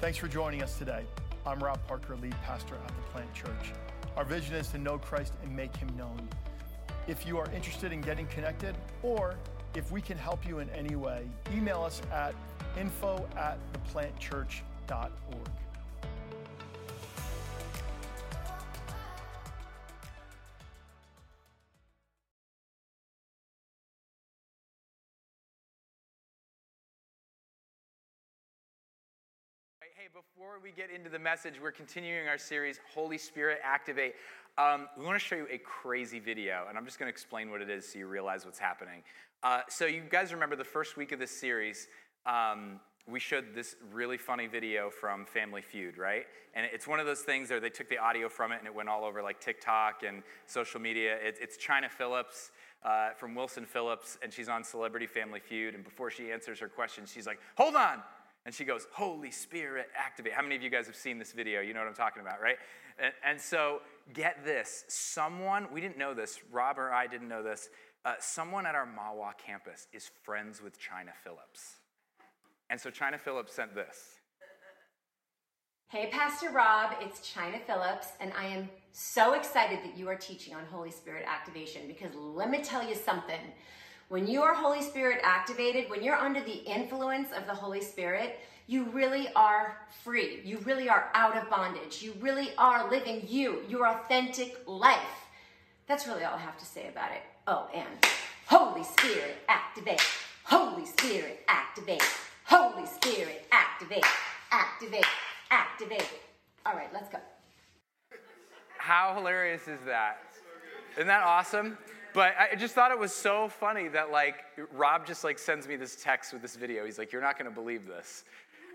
Thanks for joining us today. I'm Rob Parker, lead pastor at the Plant Church. Our vision is to know Christ and make him known. If you are interested in getting connected, or if we can help you in any way, email us at info at theplantchurch.org. before we get into the message, we're continuing our series, Holy Spirit Activate. Um, we want to show you a crazy video, and I'm just going to explain what it is so you realize what's happening. Uh, so, you guys remember the first week of this series, um, we showed this really funny video from Family Feud, right? And it's one of those things where they took the audio from it and it went all over like TikTok and social media. It, it's Chynna Phillips. Uh, from Wilson Phillips, and she's on Celebrity Family Feud. And before she answers her question, she's like, Hold on, and she goes, Holy Spirit, activate. How many of you guys have seen this video? You know what I'm talking about, right? And, and so, get this someone, we didn't know this, Rob or I didn't know this, uh, someone at our Mahwah campus is friends with Chynna Phillips. And so, Chynna Phillips sent this. Hey, Pastor Rob, it's Chynna Phillips, and I am so excited that you are teaching on Holy Spirit activation because let me tell you something. When you are Holy Spirit activated, when you're under the influence of the Holy Spirit, you really are free. You really are out of bondage. You really are living you, your authentic life. That's really all I have to say about it. Oh, and Holy Spirit activate. Holy Spirit activate. Holy Spirit activate. Activate. Activate. All right, let's go. How hilarious is that? Isn't that awesome? But I just thought it was so funny that like Rob just like sends me this text with this video. He's like, "You're not going to believe this,"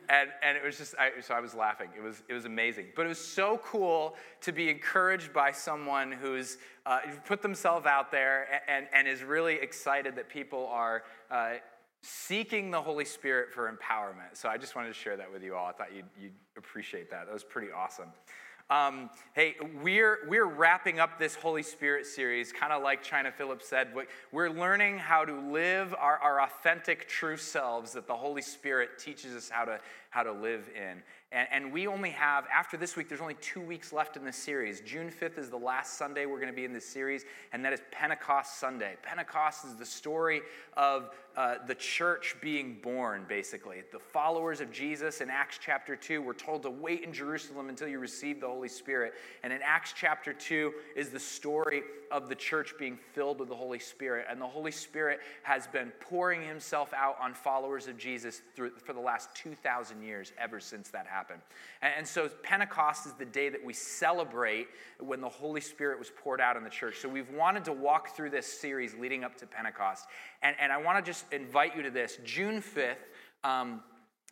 and and it was just I, so I was laughing. It was it was amazing. But it was so cool to be encouraged by someone who's uh, put themselves out there and, and is really excited that people are. Uh, seeking the Holy Spirit for empowerment. So I just wanted to share that with you all. I thought you'd, you'd appreciate that. That was pretty awesome. Um, hey, we're, we're wrapping up this Holy Spirit series, kind of like Chynna Phillips said. We're learning how to live our, our authentic, true selves that the Holy Spirit teaches us how to, how to live in. And, and we only have, after this week, there's only two weeks left in this series. June 5th is the last Sunday we're going to be in this series, and that is Pentecost Sunday. Pentecost is the story of uh, the church being born, basically. The followers of Jesus in Acts chapter 2 were told to wait in Jerusalem until you receive the Holy Spirit. And in Acts chapter 2 is the story of the church being filled with the Holy Spirit. And the Holy Spirit has been pouring himself out on followers of Jesus through, for the last 2,000 years, ever since that happened. And, and so Pentecost is the day that we celebrate when the Holy Spirit was poured out in the church. So we've wanted to walk through this series leading up to Pentecost. And, and I want to just invite you to this. June 5th, um,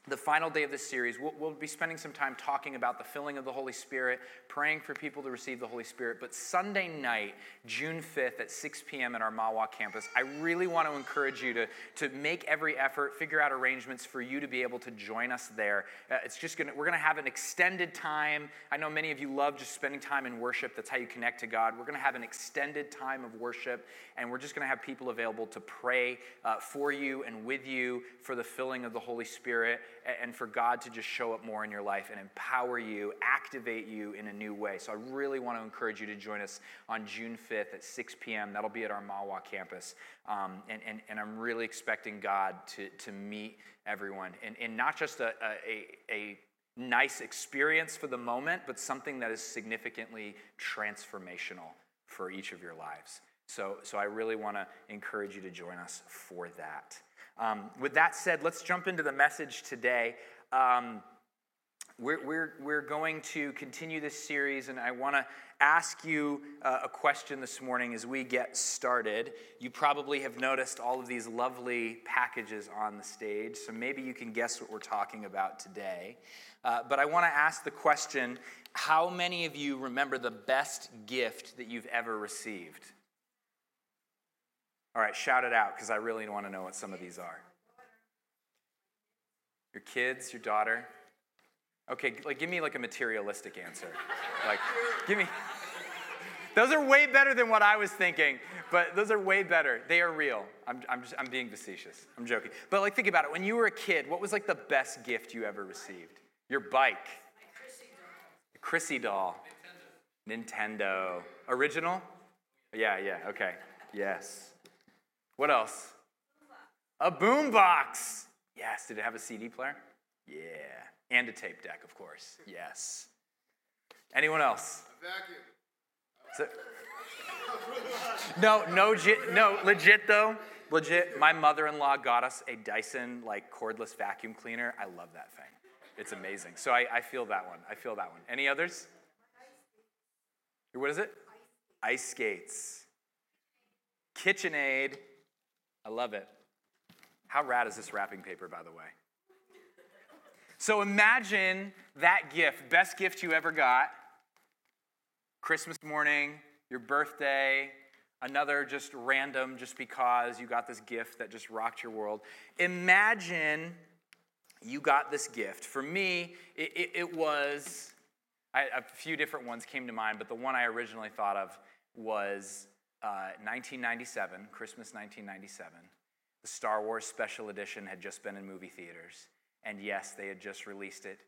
the final day of this series, we'll, we'll, be spending some time talking about the filling of the Holy Spirit, praying for people to receive the Holy Spirit. But Sunday night, June 5th at 6 p.m. at our Mahwah campus, I really want to encourage you to, to make every effort, figure out arrangements for you to be able to join us there. Uh, it's just to, we're going to have an extended time. I know many of you love just spending time in worship. That's how you connect to God. We're going to have an extended time of worship, and we're just going to have people available to pray uh, for you and with you for the filling of the Holy Spirit and for God to just show up more in your life and empower you, activate you in a new way. So I really want to encourage you to join us on June 5th at 6 p.m. That'll be at our Mahwah campus. Um, and, and, and I'm really expecting God to, to meet everyone. And, and not just a, a, a nice experience for the moment, but something that is significantly transformational for each of your lives. So, so I really want to encourage you to join us for that. Um, with that said, let's jump into the message today. Um, we're, we're, we're going to continue this series, and I want to ask you uh, a question this morning as we get started. You probably have noticed all of these lovely packages on the stage, so maybe you can guess what we're talking about today. Uh, but I want to ask the question how many of you remember the best gift that you've ever received? All right, shout it out because I really want to know what some of these are. Your kids, your daughter. Okay, like give me like a materialistic answer. like, give me. Those are way better than what I was thinking, but those are way better. They are real. I'm, I'm, just, I'm being facetious. I'm joking. But like, think about it. When you were a kid, what was like the best gift you ever received? Your bike. Crissy doll. Nintendo. Nintendo. Original? Yeah, yeah, okay. Yes. What else? A boombox. Yes. Did it have a CD player? Yeah. And a tape deck, of course. Yes. Anyone else? A vacuum. So, no, no, no, legit though. Legit. My mother-in-law got us a Dyson like cordless vacuum cleaner. I love that thing. It's amazing. So I, I feel that one. I feel that one. Any others? What is it? Ice skates. KitchenAid. I love it. How rad is this wrapping paper, by the way? So imagine that gift, best gift you ever got. Christmas morning, your birthday, another just random, just because you got this gift that just rocked your world. Imagine you got this gift. For me, it, it, it was I, a few different ones came to mind, but the one I originally thought of was uh, 1997, Christmas 1997. The Star Wars Special Edition had just been in movie theaters. And yes, they had just released it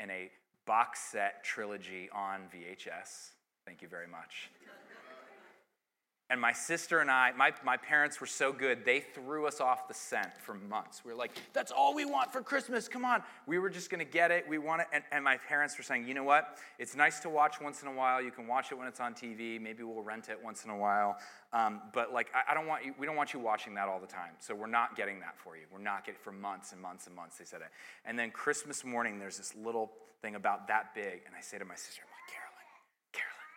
in a box set trilogy on VHS. Thank you very much. And my sister and I, my, my parents were so good, they threw us off the scent for months. We were like, that's all we want for Christmas, come on. We were just gonna get it, we want it. And, and my parents were saying, you know what? It's nice to watch once in a while. You can watch it when it's on TV. Maybe we'll rent it once in a while. Um, but like, I, I, don't want you, we don't want you watching that all the time. So we're not getting that for you. We're not getting for months and months and months, they said it. And then Christmas morning, there's this little thing about that big. And I say to my sister, I'm like, Carolyn, Carolyn,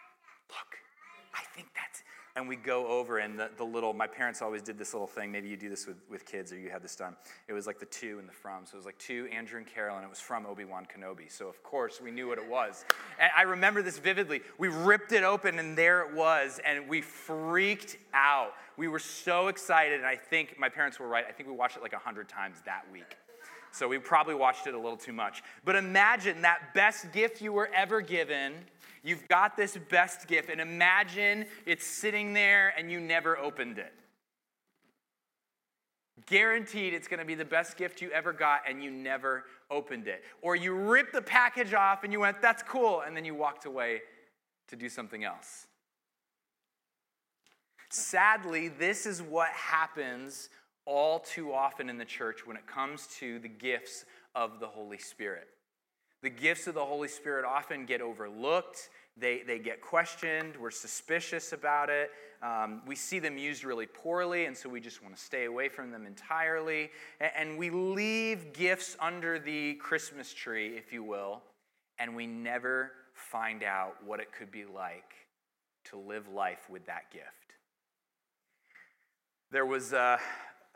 look, I think that's and we go over and the, the little my parents always did this little thing maybe you do this with, with kids or you had this done. It was like the two and the from. So it was like two andrew and carol and it was from obi-wan kenobi. So of course we knew what it was. And i remember this vividly. We ripped it open and there it was and we freaked out. We were so excited and i think my parents were right. I think we watched it like 100 times that week. So we probably watched it a little too much. But imagine that best gift you were ever given You've got this best gift, and imagine it's sitting there and you never opened it. Guaranteed it's going to be the best gift you ever got and you never opened it. Or you ripped the package off and you went, that's cool, and then you walked away to do something else. Sadly, this is what happens all too often in the church when it comes to the gifts of the Holy Spirit. The gifts of the Holy Spirit often get overlooked, they, they get questioned, we're suspicious about it. Um, we see them used really poorly, and so we just want to stay away from them entirely. And, and we leave gifts under the Christmas tree, if you will, and we never find out what it could be like to live life with that gift. There was a,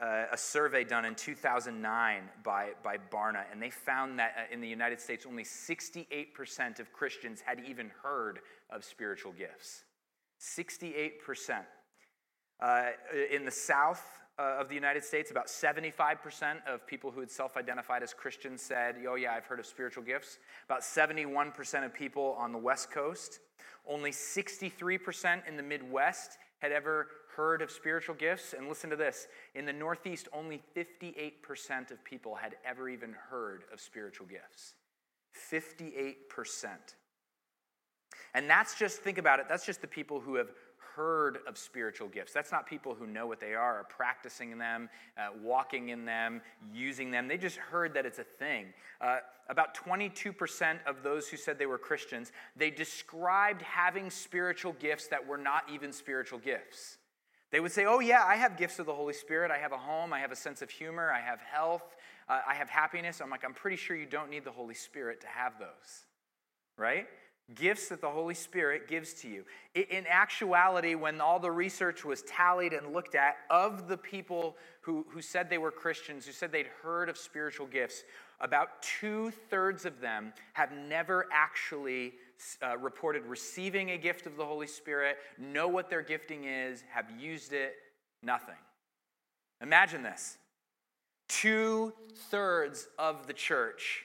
a survey done in 2009 by, by Barna, and they found that uh, in the United States, only 68% of Christians had even heard of spiritual gifts. 68%. Uh, in the South uh, of the United States, about 75% of people who had self identified as Christians said, Oh, yeah, I've heard of spiritual gifts. About 71% of people on the West Coast. Only 63% in the Midwest had ever heard of spiritual gifts. And listen to this in the Northeast, only 58% of people had ever even heard of spiritual gifts. 58%. And that's just, think about it, that's just the people who have heard of spiritual gifts. That's not people who know what they are, are practicing them, uh, walking in them, using them. They just heard that it's a thing. Uh, about 22% of those who said they were Christians, they described having spiritual gifts that were not even spiritual gifts. They would say, Oh, yeah, I have gifts of the Holy Spirit. I have a home. I have a sense of humor. I have health. Uh, I have happiness. I'm like, I'm pretty sure you don't need the Holy Spirit to have those, right? Gifts that the Holy Spirit gives to you. In actuality, when all the research was tallied and looked at, of the people who, who said they were Christians, who said they'd heard of spiritual gifts, about two thirds of them have never actually uh, reported receiving a gift of the Holy Spirit, know what their gifting is, have used it, nothing. Imagine this two thirds of the church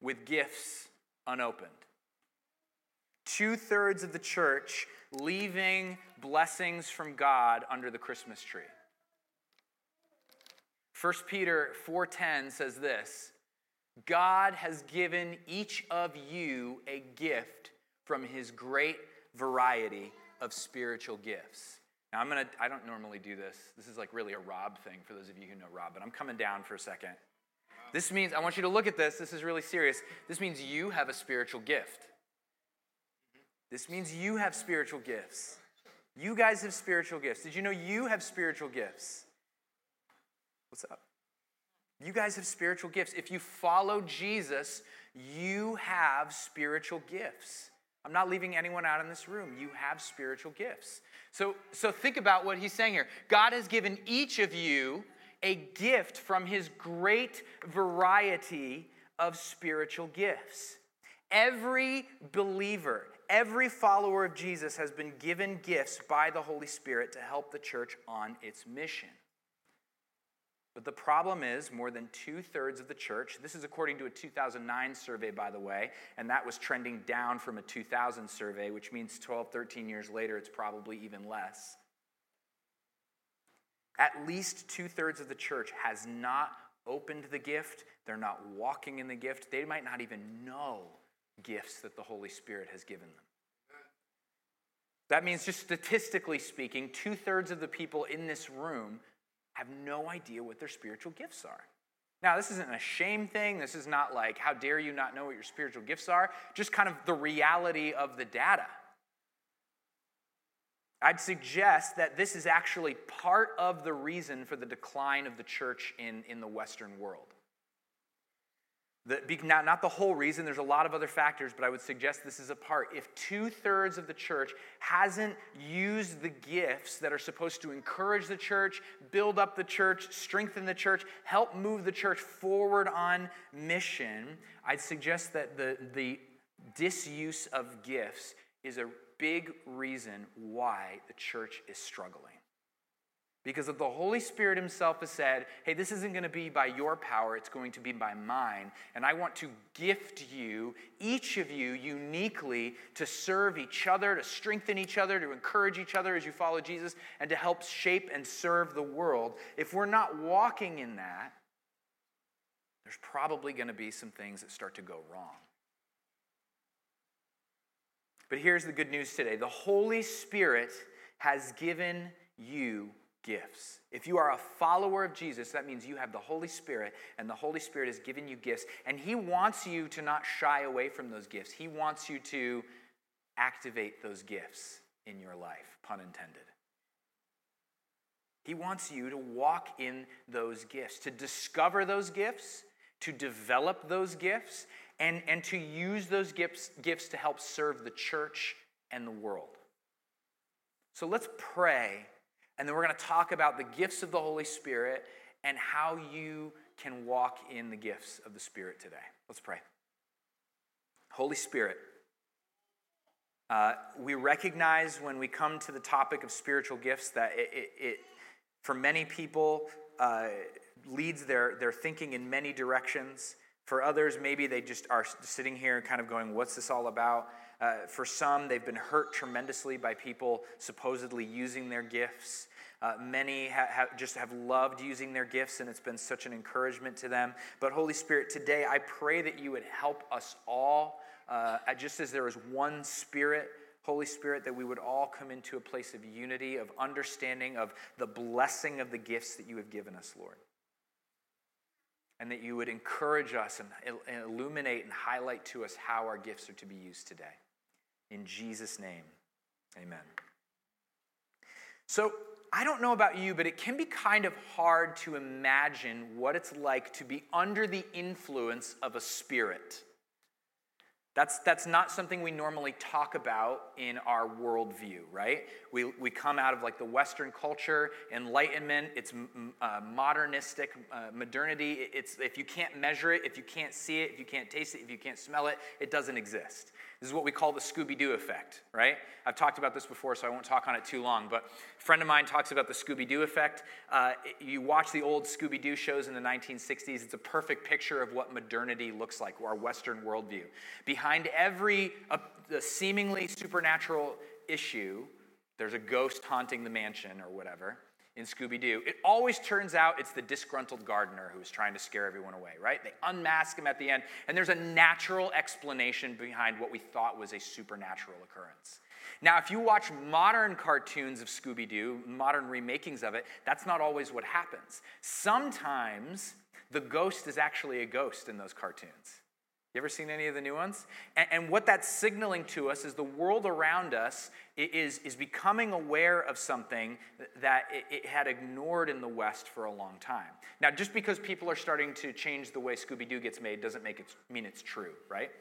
with gifts unopened. Two thirds of the church leaving blessings from God under the Christmas tree. 1 Peter 4:10 says this God has given each of you a gift from his great variety of spiritual gifts. Now, I'm to, I don't normally do this. This is like really a Rob thing for those of you who know Rob, but I'm coming down for a second. This means, I want you to look at this. This is really serious. This means you have a spiritual gift. This means you have spiritual gifts. You guys have spiritual gifts. Did you know you have spiritual gifts? What's up? You guys have spiritual gifts. If you follow Jesus, you have spiritual gifts. I'm not leaving anyone out in this room. You have spiritual gifts. So, so think about what he's saying here. God has given each of you a gift from his great variety of spiritual gifts. Every believer, every follower of Jesus has been given gifts by the Holy Spirit to help the church on its mission. But the problem is, more than two thirds of the church, this is according to a 2009 survey, by the way, and that was trending down from a 2000 survey, which means 12, 13 years later, it's probably even less. At least two thirds of the church has not opened the gift, they're not walking in the gift, they might not even know gifts that the Holy Spirit has given them. That means, just statistically speaking, two thirds of the people in this room have no idea what their spiritual gifts are. Now, this isn't a shame thing. This is not like, how dare you not know what your spiritual gifts are? Just kind of the reality of the data. I'd suggest that this is actually part of the reason for the decline of the church in, in the Western world. The, not, not the whole reason, there's a lot of other factors, but I would suggest this is a part. If two thirds of the church hasn't used the gifts that are supposed to encourage the church, build up the church, strengthen the church, help move the church forward on mission, I'd suggest that the, the disuse of gifts is a big reason why the church is struggling. Because if the Holy Spirit Himself has said, hey, this isn't going to be by your power, it's going to be by mine. And I want to gift you, each of you, uniquely to serve each other, to strengthen each other, to encourage each other as you follow Jesus, and to help shape and serve the world. If we're not walking in that, there's probably going to be some things that start to go wrong. But here's the good news today the Holy Spirit has given you gifts. If you are a follower of Jesus, that means you have the Holy Spirit, and the Holy Spirit has given you gifts. And He wants you to not shy away from those gifts. He wants you to activate those gifts in your life, pun intended. He wants you to walk in those gifts, to discover those gifts, to develop those gifts, and, and to use those gifts, gifts to help serve the church and the world. So let's pray and then we're going to talk about the gifts of the Holy Spirit and how you can walk in the gifts of the Spirit today. Let's pray. Holy Spirit, uh, we recognize when we come to the topic of spiritual gifts that it, it, it for many people, uh, leads their, their thinking in many directions. For others, maybe they just are sitting here kind of going, What's this all about? Uh, for some, they've been hurt tremendously by people supposedly using their gifts. Uh, many ha- ha- just have loved using their gifts, and it's been such an encouragement to them. But, Holy Spirit, today I pray that you would help us all, uh, just as there is one Spirit. Holy Spirit, that we would all come into a place of unity, of understanding of the blessing of the gifts that you have given us, Lord and that you would encourage us and illuminate and highlight to us how our gifts are to be used today. In Jesus' name, amen. So, I don't know about you, but it can be kind of hard to imagine what it's like to be under the influence of a spirit. That's, that's not something we normally talk about in our worldview, right? We, we come out of like the Western culture, enlightenment, it's uh, modernistic, uh, modernity. It's, if you can't measure it, if you can't see it, if you can't taste it, if you can't smell it, it doesn't exist. This is what we call the Scooby Doo effect, right? I've talked about this before, so I won't talk on it too long. But a friend of mine talks about the Scooby Doo effect. Uh, you watch the old Scooby Doo shows in the 1960s, it's a perfect picture of what modernity looks like, our Western worldview. Behind every uh, seemingly supernatural issue, there's a ghost haunting the mansion or whatever. In Scooby Doo, it always turns out it's the disgruntled gardener who is trying to scare everyone away, right? They unmask him at the end, and there's a natural explanation behind what we thought was a supernatural occurrence. Now, if you watch modern cartoons of Scooby Doo, modern remakings of it, that's not always what happens. Sometimes the ghost is actually a ghost in those cartoons. You ever seen any of the new ones? And, and, what that's signaling to us is the world around us is, is becoming aware of something that it, it, had ignored in the West for a long time. Now, just because people are starting to change the way Scooby Doo gets made doesn't make it mean it's true, right?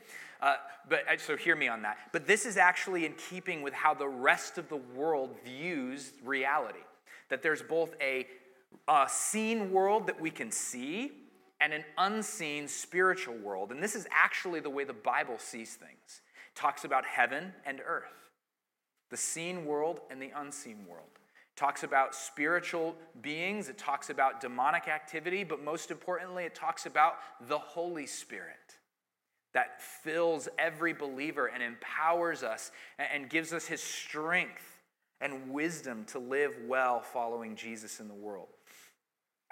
Uh, but uh, so hear me on that. But this is actually in keeping with how the rest of the world views reality. That there's both a, a seen world that we can see and an unseen spiritual world. And this is actually the way the Bible sees things. It talks about heaven and earth, the seen world and the unseen world. It talks about spiritual beings, it talks about demonic activity, but most importantly, it talks about the Holy Spirit that fills every believer and empowers us and gives us his strength and wisdom to live well following Jesus in the world.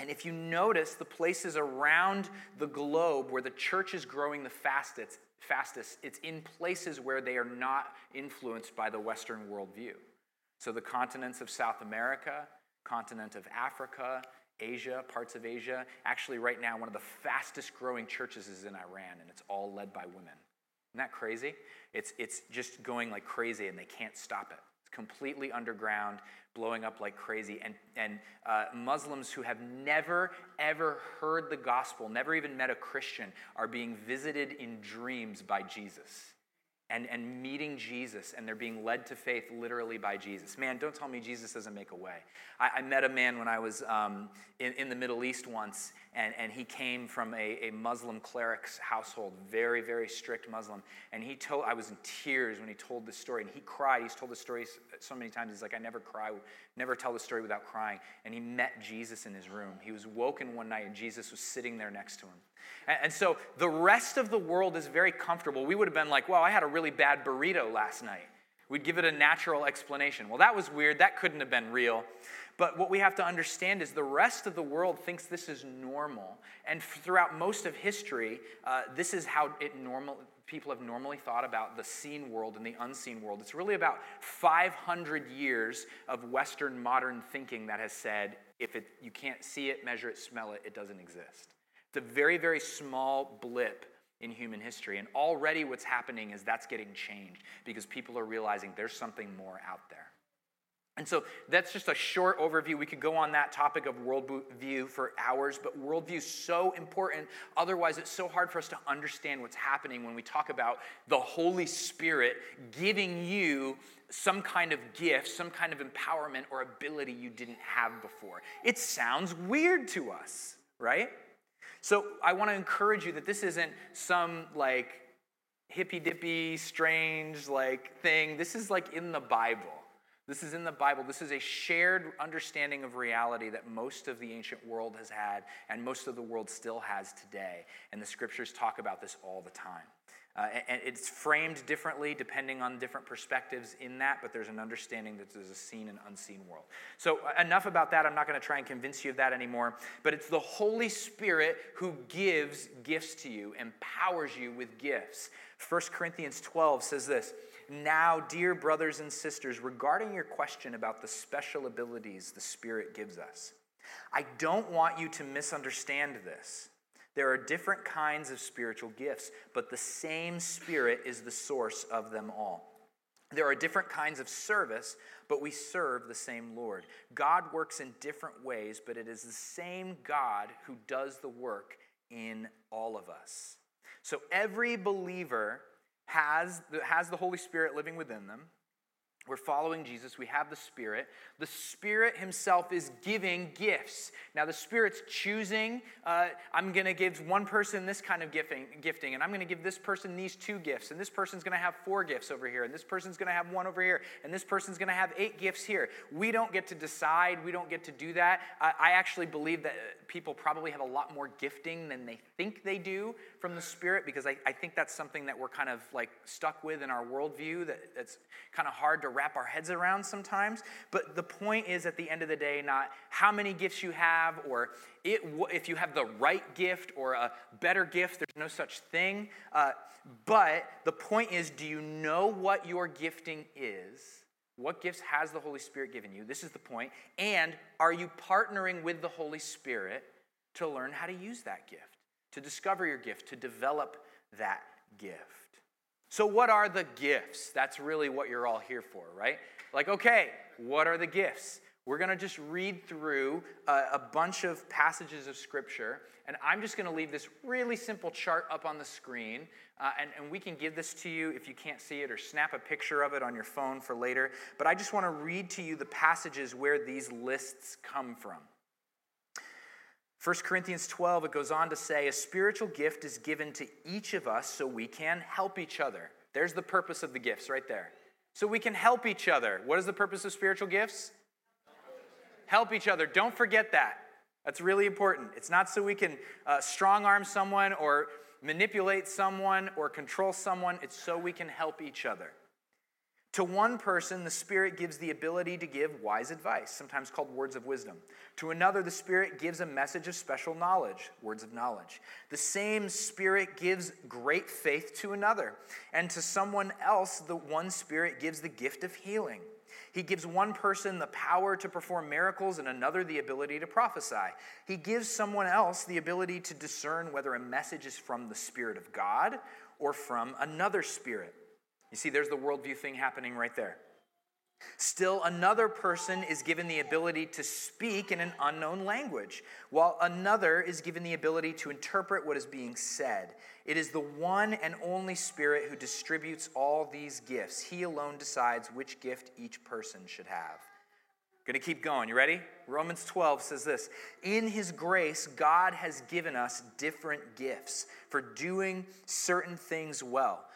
And if you notice the places around the globe where the church is growing the fastest, fastest, it's in places where they are not influenced by the Western worldview. So the continents of South America, continent of Africa, Asia, parts of Asia. Actually, right now, one of the fastest growing churches is in Iran, and it's all led by women. Isn't that crazy? It's, it's just going like crazy, and they can't stop it. Completely underground blowing up like crazy. And, and uh, Muslims who have never, ever heard the gospel, never even met a Christian, are being visited in dreams by Jesus and, and meeting Jesus, and they're being led to faith literally by Jesus. Man, don't tell me Jesus doesn't make a way. I, I met a man when I was um, in, in the Middle East once, and, and he came from a, a Muslim cleric's household, very, very strict Muslim. And he told, I was in tears when he told this story, and he cried. He's told the story so many times. He's like, I never cry, never tell the story without crying. And he met Jesus in his room. He was woken one night, and Jesus was sitting there next to him. And, so the rest of the world is very comfortable. We would have been like, well, I had a really bad burrito last night. We'd give it a natural explanation. Well, that was weird. That couldn't have been real. But what we have to understand is the rest of the world thinks this is normal. And throughout most of history, uh, this is how it normal, people have normally thought about the seen world and the unseen world. It's really about 500 years of Western modern thinking that has said if it, you can't see it, measure it, smell it, it doesn't exist. It's a very, very small blip in human history. And already what's happening is that's getting changed because people are realizing there's something more out there. And so that's just a short overview. We could go on that topic of worldview for hours, but worldview is so important. Otherwise, it's so hard for us to understand what's happening when we talk about the Holy Spirit giving you some kind of gift, some kind of empowerment or ability you didn't have before. It sounds weird to us, right? So I want to encourage you that this isn't some like hippy dippy, strange like thing. This is like in the Bible. This is in the Bible. This is a shared understanding of reality that most of the ancient world has had and most of the world still has today. And the scriptures talk about this all the time. Uh, and it's framed differently depending on different perspectives in that, but there's an understanding that there's a seen and unseen world. So, uh, enough about that. I'm not going to try and convince you of that anymore. But it's the Holy Spirit who gives gifts to you, empowers you with gifts. 1 Corinthians 12 says this now, dear brothers and sisters, regarding your question about the special abilities the Spirit gives us, I don't want you to misunderstand this. There are different kinds of spiritual gifts, but the same Spirit is the source of them all. There are different kinds of service, but we serve the same Lord. God works in different ways, but it is the same God who does the work in all of us. So every believer has the, has the Holy Spirit living within them. We're following Jesus. We have the Spirit. The Spirit Himself is giving gifts. Now, the Spirit's choosing. Uh, I'm going to give one person this kind of gifting, gifting, and I'm going to give this person these two gifts, and this person's going to have four gifts over here, and this person's going to have one over here, and this person's going to have eight gifts here. We don't get to decide. We don't get to do that. I, I actually believe that people probably have a lot more gifting than they think they do from the Spirit because I, I think that's something that we're kind of like stuck with in our worldview that, that's kind of hard to wrap our heads around sometimes. But the point is, at the end of the day, not how many gifts you have or it, if you have the right gift or a better gift. There's no such thing. Uh, but the point is, do you know what your gifting is? What gifts has the Holy Spirit given you? This is the point. And are you partnering with the Holy Spirit to learn how to use that gift, to discover your gift, to develop that gift? So, what are the gifts? That's really what you're all here for, right? Like, okay, what are the gifts? We're going to just read through a, a, bunch of passages of Scripture, and I'm just going to leave this really simple chart up on the screen, uh, and, and we can give this to you if you can't see it, or snap a picture of it on your phone for later. But I just want to read to you the passages where these lists come from. 1 Corinthians 12, it goes on to say, A spiritual gift is given to each of us so we can help each other. There's the purpose of the gifts right there. So we can help each other. What is the purpose of spiritual gifts? Help each other. Don't forget that. That's really important. It's not so we can uh, strong arm someone or manipulate someone or control someone, it's so we can help each other. To one person, the Spirit gives the ability to give wise advice, sometimes called words of wisdom. To another, the Spirit gives a message of special knowledge, words of knowledge. The same Spirit gives great faith to another. And to someone else, the one Spirit gives the gift of healing. He gives one person the power to perform miracles and another the ability to prophesy. He gives someone else the ability to discern whether a message is from the Spirit of God or from another spirit. You see, there's the worldview thing happening right there. Still, another person is given the ability to speak in an unknown language, while another is given the ability to interpret what is being said. It is the one and only Spirit who distributes all these gifts. He alone decides which gift each person should have. Going to keep going. You ready? Romans 12 says this In His grace, God has given us different gifts for doing certain things well.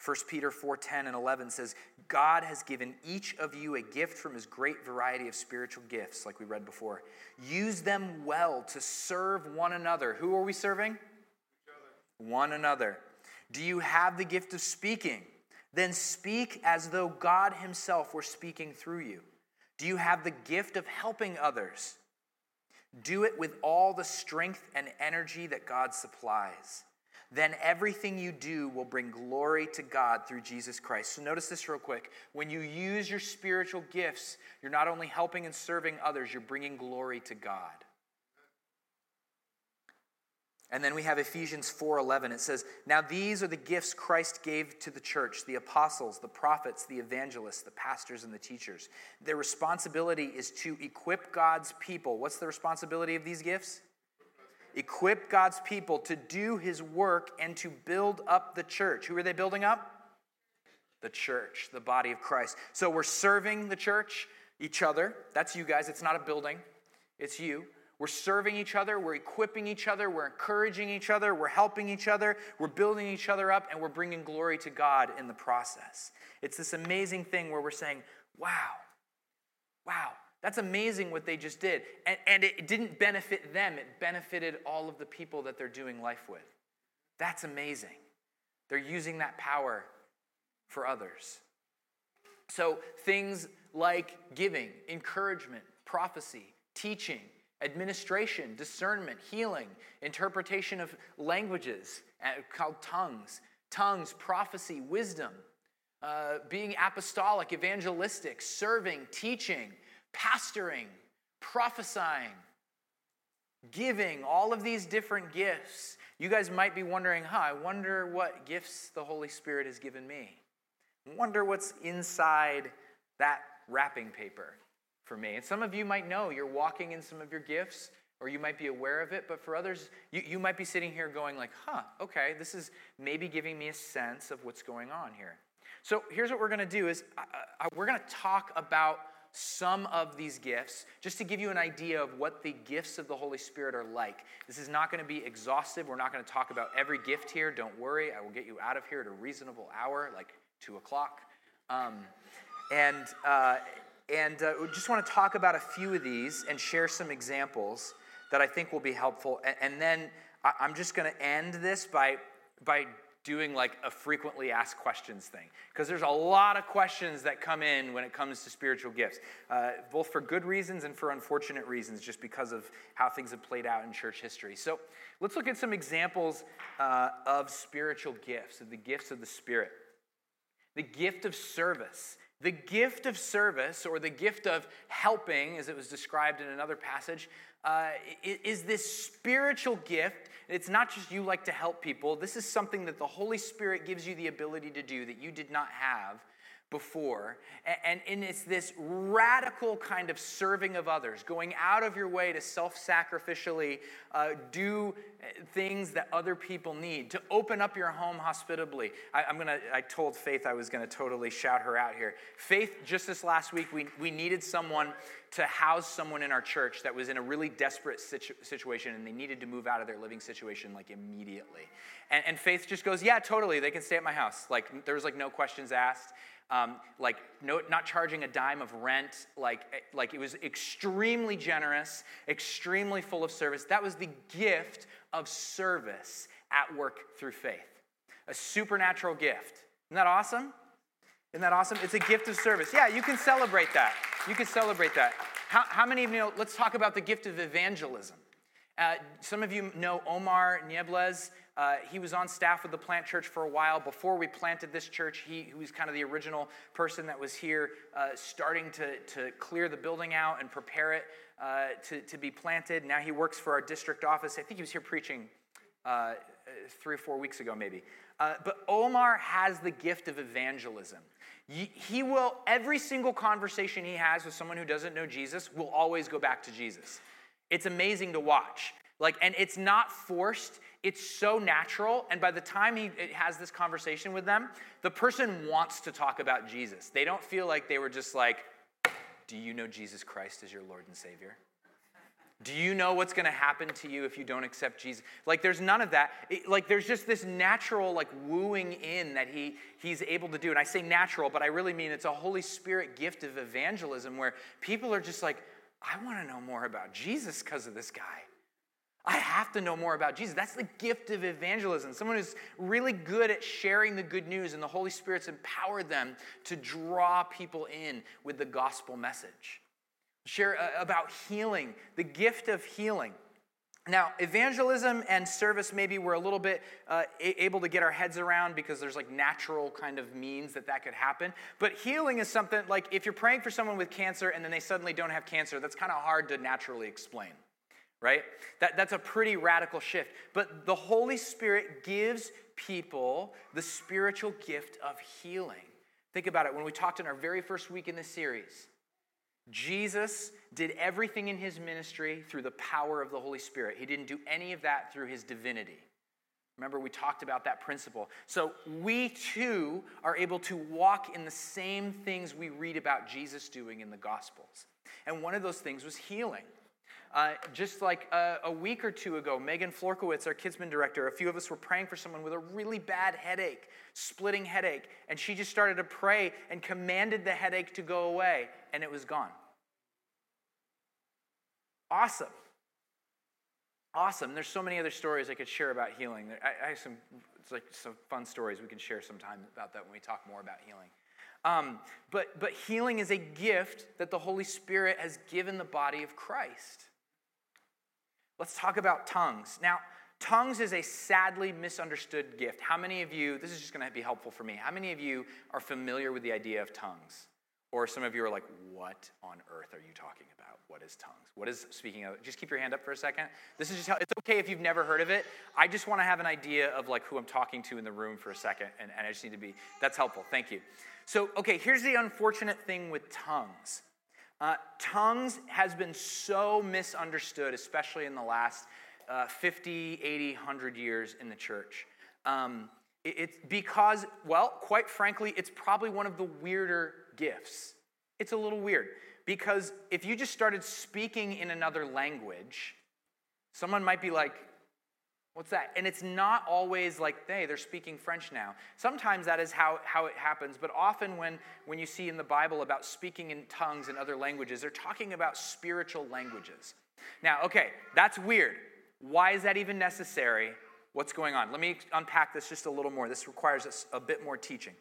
1 Peter 4:10 and 11 says, "God has given each of you a gift from his great variety of spiritual gifts, like we read before. Use them well to serve one another." Who are we serving? One another. Do you have the gift of speaking? Then speak as though God himself were speaking through you. Do you have the gift of helping others? Do it with all the strength and energy that God supplies then everything you do will bring glory to God through Jesus Christ. So notice this real quick. When you use your spiritual gifts, you're not only helping and serving others, you're bringing glory to God. And then we have Ephesians 4:11. It says, "Now these are the gifts Christ gave to the church: the apostles, the prophets, the evangelists, the pastors and the teachers. Their responsibility is to equip God's people. What's the responsibility of these gifts? Equip God's people to do his work and to build up the church. Who are they building up? The church, the body of Christ. So we're serving the church, each other. That's you guys. It's not a building, it's you. We're serving each other, we're equipping each other, we're encouraging each other, we're helping each other, we're building each other up, and we're bringing glory to God in the process. It's this amazing thing where we're saying, wow, wow, that's amazing what they just did. And, and it didn't benefit them, it benefited all of the people that they're doing life with. That's amazing. They're using that power for others. So things like giving, encouragement, prophecy, teaching, administration, discernment, healing, interpretation of languages uh, called tongues, tongues, prophecy, wisdom, uh, being apostolic, evangelistic, serving, teaching, pastoring, prophesying, giving, all of these different gifts. You guys might be wondering, huh, I wonder what gifts the Holy Spirit has given me. I wonder what's inside that wrapping paper for me. And some of you might know you're walking in some of your gifts or you might be aware of it, but for others, you, you might be sitting here going like, huh, okay, this is maybe giving me a sense of what's going on here. So here's what we're going to do is uh, uh, we're going to talk about some of these gifts just to give you an idea of what the gifts of the Holy Spirit are like. This is not going to be exhaustive. We're not going to talk about every gift here. Don't worry. I will get you out of here at a reasonable hour, like 2 o'clock. Um, and uh, and uh, just want to talk about a few of these and share some examples that I think will be helpful. And, and then I, I'm just going to end this by, by doing like a frequently asked questions thing. Because there's a lot of questions that come in when it comes to spiritual gifts uh, both for good reasons and for unfortunate reasons just because of how things have played out in church history. So let's look at some examples uh, of spiritual gifts of the gifts of the spirit. The gift of service. The gift of service, or the gift of helping, as it was described in another passage, uh, is this spiritual gift. It's not just you like to help people. This is something that the Holy Spirit gives you the ability to do that you did not have before. And, and it's this radical kind of serving of others, going out of your way to self sacrificially uh, do things that other people need, to open up your home hospitably. I, am gonna, I told Faith I was gonna totally shout her out here. Faith, just this last week, we, we needed someone to house someone in our church that was in a really desperate situ- situation and they needed to move out of their living situation like immediately. And, and Faith just goes, Yeah, totally, they can stay at my house. Like, there was like no questions asked um, like no, not charging a dime of rent, like, eh, like it was extremely generous, extremely full of service. That was the gift of service at work through faith. A supernatural gift. Isn't that awesome? Isn't that awesome? It's a gift of service. Yeah, you can celebrate that. You can celebrate that. How, how many of you know? Let's talk about the gift of evangelism. Uh, some of you know Omar Niebles. Uh, he was on staff with the plant church for a while. Before we planted this church, he, he was kind of the original person that was here uh, starting to, to clear the building out and prepare it uh, to, to be planted. Now he works for our district office. I think he was here preaching uh, three or four weeks ago, maybe. Uh, but Omar has the gift of evangelism. He will, every single conversation he has with someone who doesn't know Jesus, will always go back to Jesus. It's amazing to watch. Like, and it's not forced, it's so natural. And by the time he has this conversation with them, the person wants to talk about Jesus. They don't feel like they were just like, Do you know Jesus Christ as your Lord and Savior? Do you know what's going to happen to you if you don't accept Jesus? Like, there's none of that. It, like, there's just this natural, like, wooing in that he, he's able to do. And I say natural, but I really mean it's a Holy Spirit gift of evangelism where people are just like, I want to know more about Jesus because of this guy. I have to know more about Jesus. That's the gift of evangelism. Someone who's really good at sharing the good news, and the Holy Spirit's empowered them to draw people in with the gospel message. Share uh, about healing, the gift of healing. Now, evangelism and service, maybe we're a little bit uh, able to get our heads around because there's like natural kind of means that that could happen. But healing is something like if you're praying for someone with cancer and then they suddenly don't have cancer, that's kind of hard to naturally explain, right? That, that's a pretty radical shift. But the Holy Spirit gives people the spiritual gift of healing. Think about it. When we talked in our very first week in this series, Jesus did everything in his ministry through the power of the Holy Spirit. He didn't do any of that through his divinity. Remember, we talked about that principle. So we too are able to walk in the same things we read about Jesus doing in the Gospels. And one of those things was healing. Uh, just like a, a, week or two ago, Megan Florkowitz, our KidsMin director, a few of us were praying for someone with a really bad headache, splitting headache, and she just started to pray and commanded the headache to go away, and it was gone. Awesome. Awesome. There's so many other stories I could share about healing. I, I have some, it's like some fun stories we can share sometime about that when we talk more about healing. Um, but, but healing is a gift that the Holy Spirit has given the body of Christ. Let's talk about tongues. Now, tongues is a sadly misunderstood gift. How many of you, this is just going to be helpful for me, how many of you are familiar with the idea of tongues? Or some of you are like, what on earth are you talking about? what is tongues? What is speaking of? Just keep your hand up for a second. This is just how it's okay if you've never heard of it. I just want to have an idea of like who I'm talking to in the room for a second, and, and I just need to be, that's helpful. Thank you. So, okay, here's the unfortunate thing with tongues. Uh, tongues has been so misunderstood, especially in the last uh, 50, 80, 100 years in the church. Um, It's because, well, quite frankly, it's probably one of the weirder gifts. It's a little weird because if you just started speaking in another language, someone might be like, What's that? And it's not always like, hey, they're speaking French now. Sometimes that is how, how it happens, but often when, when you see in the Bible about speaking in tongues and other languages, they're talking about spiritual languages. Now, okay, that's weird. Why is that even necessary? What's going on? Let me unpack this just a little more. This requires a, a bit more teaching.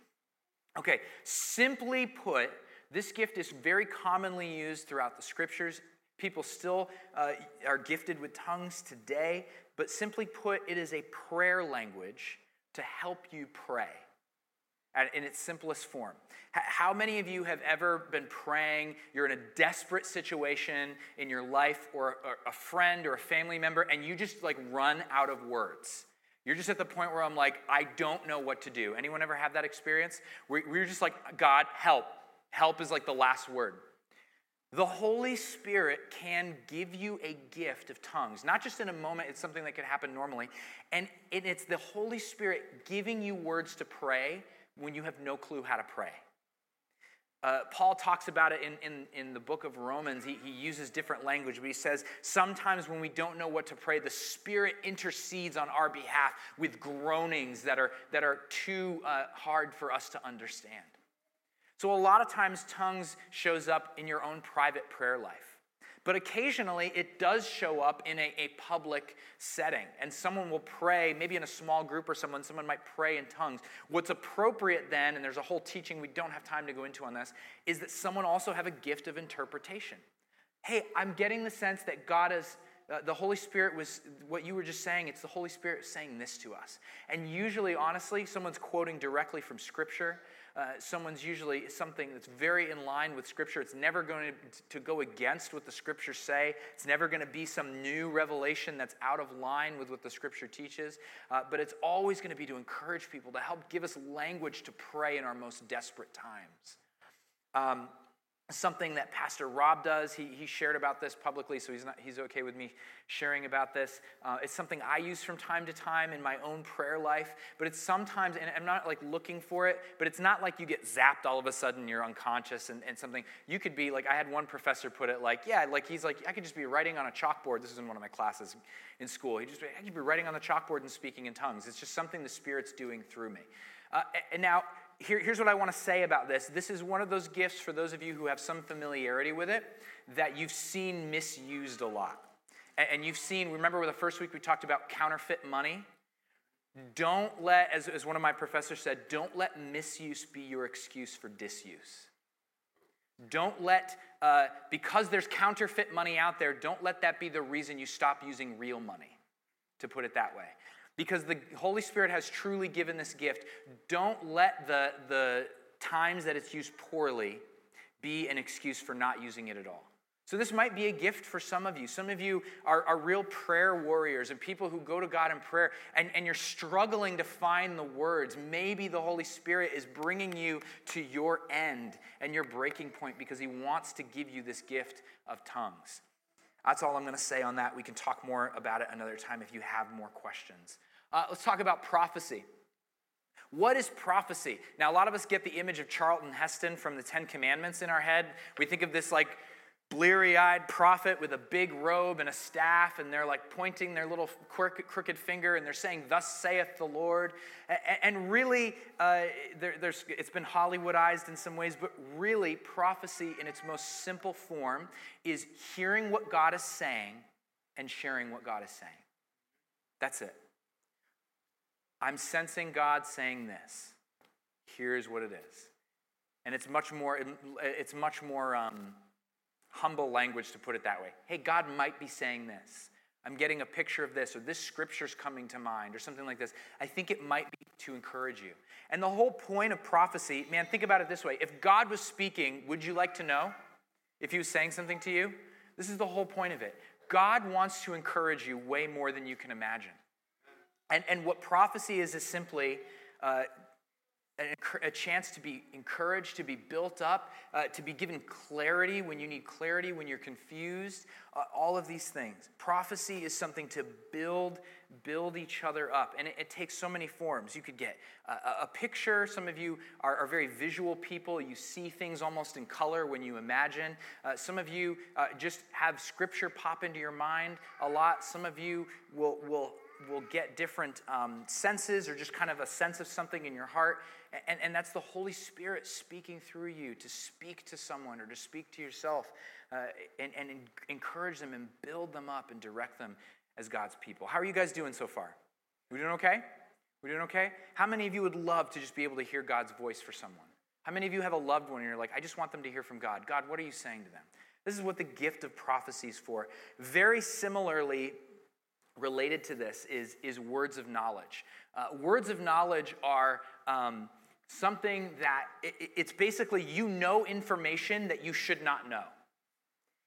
Okay, simply put, this gift is very commonly used throughout the scriptures. People still uh, are gifted with tongues today, but simply put, it is a prayer language to help you pray in its simplest form. How many of you have ever been praying? You're in a desperate situation in your life, or a friend or a family member, and you just like run out of words. You're just at the point where I'm like, I don't know what to do. Anyone ever have that experience? You're just like, God, help. Help is like the last word. The Holy Spirit can give you a gift of tongues, not just in a moment, it's something that can happen normally. And it's the Holy Spirit giving you words to pray when you have no clue how to pray. Uh, Paul talks about it in, in, in the book of Romans. He, he uses different language, but he says sometimes when we don't know what to pray, the Spirit intercedes on our behalf with groanings that are, that are too uh, hard for us to understand. So, a lot of times, tongues shows up in your own private prayer life. But occasionally it does show up in a, a, public setting, and someone will pray, maybe in a small group or someone, someone might pray in tongues. What's appropriate then, and there's a whole teaching we don't have time to go into on this, is that someone also have a gift of interpretation. Hey, I'm getting the sense that God is. Uh, the Holy Spirit was what you were just saying, it's the Holy Spirit saying this to us. And usually, honestly, someone's quoting directly from Scripture uh, someone's usually something that's very in line with Scripture. It's never going to, to go against what the Scriptures say. It's never going to be some new revelation that's out of line with what the Scripture teaches. Uh, but it's always going to be to encourage people, to help give us language to pray in our most desperate times. Um, something that Pastor Rob does. He, he shared about this publicly, so he's, not, he's okay with me sharing about this. Uh, it's something I use from time to time in my own prayer life, but it's sometimes, and I'm not like looking for it, but it's not like you get zapped all of a sudden, you're unconscious and, and something. You could be like, I had one professor put it like, yeah, like he's like, I could just be writing on a chalkboard. This is in one of my classes in school. He just, I could be writing on the chalkboard and speaking in tongues. It's just something the Spirit's doing through me. Uh, and now, here, here's what I want to say about this. This is one of those gifts for those of you who have some familiarity with it that you've seen misused a lot. And, and you've seen, remember the first week we talked about counterfeit money? Don't let, as, as one of my professors said, don't let misuse be your excuse for disuse. Don't let, uh, because there's counterfeit money out there, don't let that be the reason you stop using real money, to put it that way because the Holy Spirit has truly given this gift. Don't let the, the times that it's used poorly be an excuse for not using it at all. So, this might be a gift for some of you. Some of you are, are real prayer warriors and people who go to God in prayer, and, and you're struggling to find the words. Maybe the Holy Spirit is bringing you to your end and your breaking point because He wants to give you this gift of tongues. That's all I'm going to say on that. We can talk more about it another time if you have more questions. Uh, let's talk about prophecy. What is prophecy? Now, a lot of us get the image of Charlton Heston from the Ten Commandments in our head. We think of this like bleary eyed prophet with a big robe and a staff, and they're like pointing their little crooked finger and they're saying, Thus saith the Lord. And really, uh, there, it's been Hollywoodized in some ways, but really, prophecy in its most simple form is hearing what God is saying and sharing what God is saying. That's it. I'm sensing God saying this. Here's what it is. And it's much more, it's much more um, humble language to put it that way. Hey, God might be saying this. I'm getting a picture of this, or this scripture's coming to mind, or something like this. I think it might be to encourage you. And the whole point of prophecy, man, think about it this way. If God was speaking, would you like to know? If he was saying something to you? This is the whole point of it. God wants to encourage you way more than you can imagine. And, and what prophecy is, is simply uh, a chance to be encouraged, to be built up, uh, to be given clarity when you need clarity, when you're confused, uh, all of these things. Prophecy is something to build, build each other up. And it, it takes so many forms. You could get a, a picture. Some of you are, are, very visual people. You see things almost in color when you imagine. Uh, some of you uh, just have scripture pop into your mind a lot. Some of you will, will will get different um, senses or just kind of a sense of something in your heart. And, and that's the Holy Spirit speaking through you to speak to someone or to speak to yourself uh, and, and encourage them and build them up and direct them as God's people. How are you guys doing so far? We doing okay? We doing okay? How many of you would love to just be able to hear God's voice for someone? How many of you have a loved one and you're like, I just want them to hear from God? God, what are you saying to them? This is what the gift of prophecy is for. Very similarly, related to this is, is words of knowledge. Uh, words of knowledge are um, something that it, it's basically you know information that you should not know.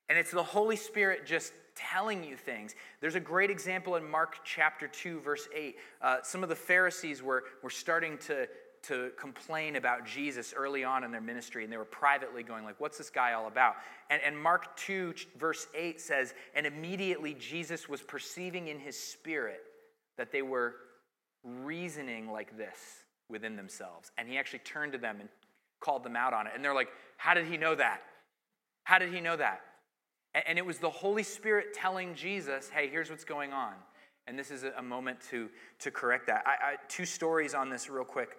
And it's the Holy Spirit just telling you things. There's a great example in Mark chapter 2, verse 8. Uh, some of the Pharisees were, were starting to, to complain about Jesus early on in their ministry, and they were privately going like, "What's this guy all about?" And, and Mark two verse eight says, "And immediately Jesus was perceiving in his spirit that they were reasoning like this within themselves, and he actually turned to them and called them out on it. And they're like, "How did he know that? How did he know that?" And, and it was the Holy Spirit telling Jesus, "Hey, here's what's going on." And this is a moment to, to correct that. I, I, two stories on this, real quick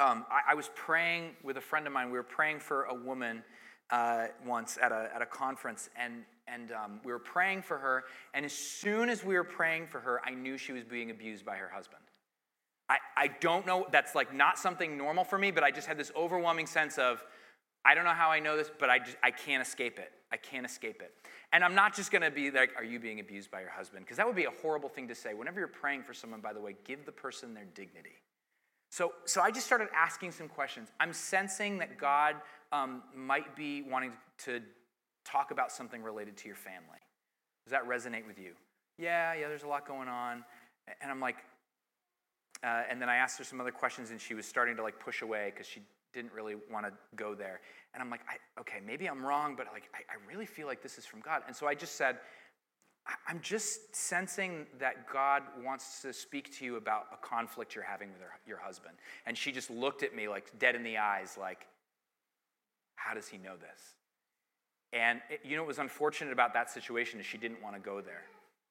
um, I, I, was praying with a friend of mine. We were praying for a woman uh, once at a, at a conference, and, and um, we were praying for her. And as soon as we were praying for her, I knew she was being abused by her husband. I, I don't know, that's like not something normal for me, but I just had this overwhelming sense of, I don't know how I know this, but I, just, I can't escape it. I can't escape it. And I'm not just gonna be like, Are you being abused by your husband? Because that would be a horrible thing to say. Whenever you're praying for someone, by the way, give the person their dignity. So, so I just started asking some questions. I'm sensing that God um, might be wanting to talk about something related to your family. Does that resonate with you? Yeah, yeah, there's a lot going on. And I'm like, uh, and then I asked her some other questions, and she was starting to like push away because she didn't really want to go there. And I'm like, okay, maybe I'm wrong, but like, I, I really feel like this is from God. And so I just said, I'm just sensing that God wants to speak to you about a conflict you're having with your husband. And she just looked at me like dead in the eyes, like, how does he know this? And it, you know what was unfortunate about that situation is she didn't want to go there.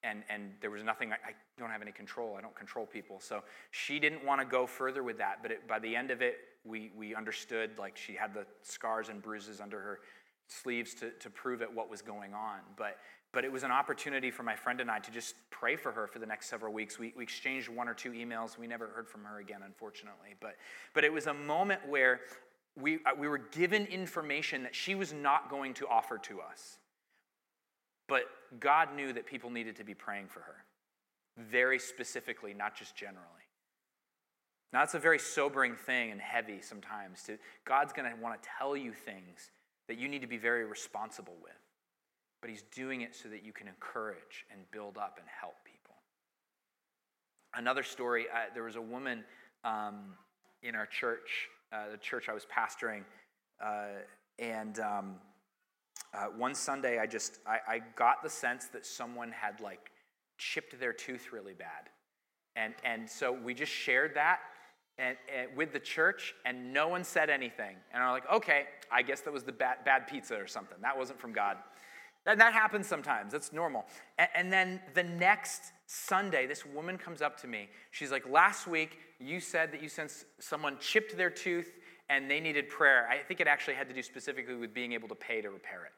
And, and there was nothing, I, I don't have any control. I don't control people. So she didn't want to go further with that. But it, by the end of it, we, we understood like she had the scars and bruises under her sleeves to, to prove it what was going on. But but it was an opportunity for my friend and I to just pray for her for the next several weeks. We, we exchanged one or two emails. We never heard from her again, unfortunately. But, but it was a moment where we, uh, we were given information that she was not going to offer to us. But God knew that people needed to be praying for her, very specifically, not just generally. Now, that's a very sobering thing and heavy sometimes. To, God's going to want to tell you things that you need to be very responsible with but he's doing it so that you can encourage and build up and help people. Another story there was a woman um, in our church, uh, the church I was pastoring, uh, and um, uh, one Sunday I just I, I got the sense that someone had like chipped their tooth really bad. And, and so we just shared that and, and, with the church, and no one said anything. And I'm like, okay, I guess that was the bad, bad pizza or something. That wasn't from God. And that happens sometimes, that's normal. And, and then the next Sunday, this woman comes up to me. She's like, Last week, you said that you sensed someone chipped their tooth and they needed prayer. I think it actually had to do specifically with being able to pay to repair it.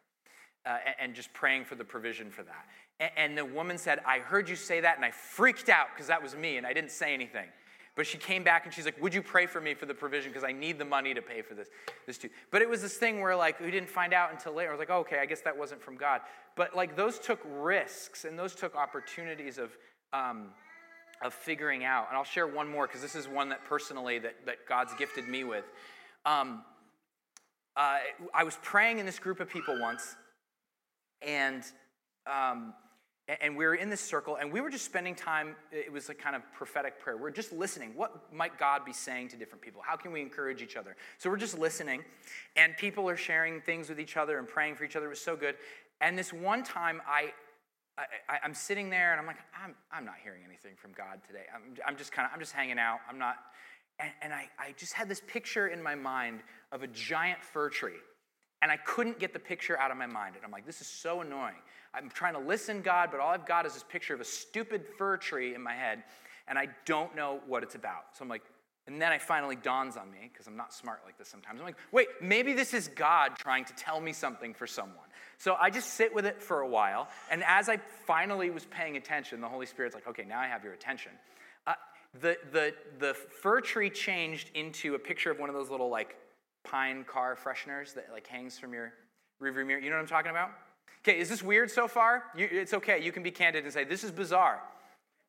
Uh, and just praying for the provision for that. And, and the woman said, I heard you say that, and I freaked out because that was me, and I didn't say anything. But she came back and she's like, Would you pray for me for the provision? Because I need the money to pay for this, this too. But it was this thing where like we didn't find out until later. I was like, oh, okay, I guess that wasn't from God. But like those took risks and those took opportunities of um, of figuring out. And I'll share one more because this is one that personally that, that God's gifted me with. Um, uh, I was praying in this group of people once, and um, and we were in this circle and we were just spending time it was a kind of prophetic prayer. We're just listening. What might god be saying to different people? How can we encourage each other? So we're just listening and people are sharing things with each other and praying for each other. It was so good. And this one time i, I am sitting there and i'm like I'm, I'm not hearing anything from god today. I'm, I'm just kind of i'm just hanging out. I'm not and, and I, I just had this picture in my mind of a giant fir tree and I couldn't get the picture out of my mind. And I'm like, this is so annoying. I'm trying to listen, God, but all I've got is this picture of a stupid fir tree in my head, and I don't know what it's about. So I'm like, and then it finally dawns on me, because I'm not smart like this sometimes. I'm like, wait, maybe this is God trying to tell me something for someone. So I just sit with it for a while, and as I finally was paying attention, the Holy Spirit's like, okay, now I have your attention. Uh, the, the, the fir tree changed into a picture of one of those little like pine car fresheners that like hangs from your rearview mirror. You know what I'm talking about? Okay, is this weird so far? You, it's okay. You can be candid and say this is bizarre.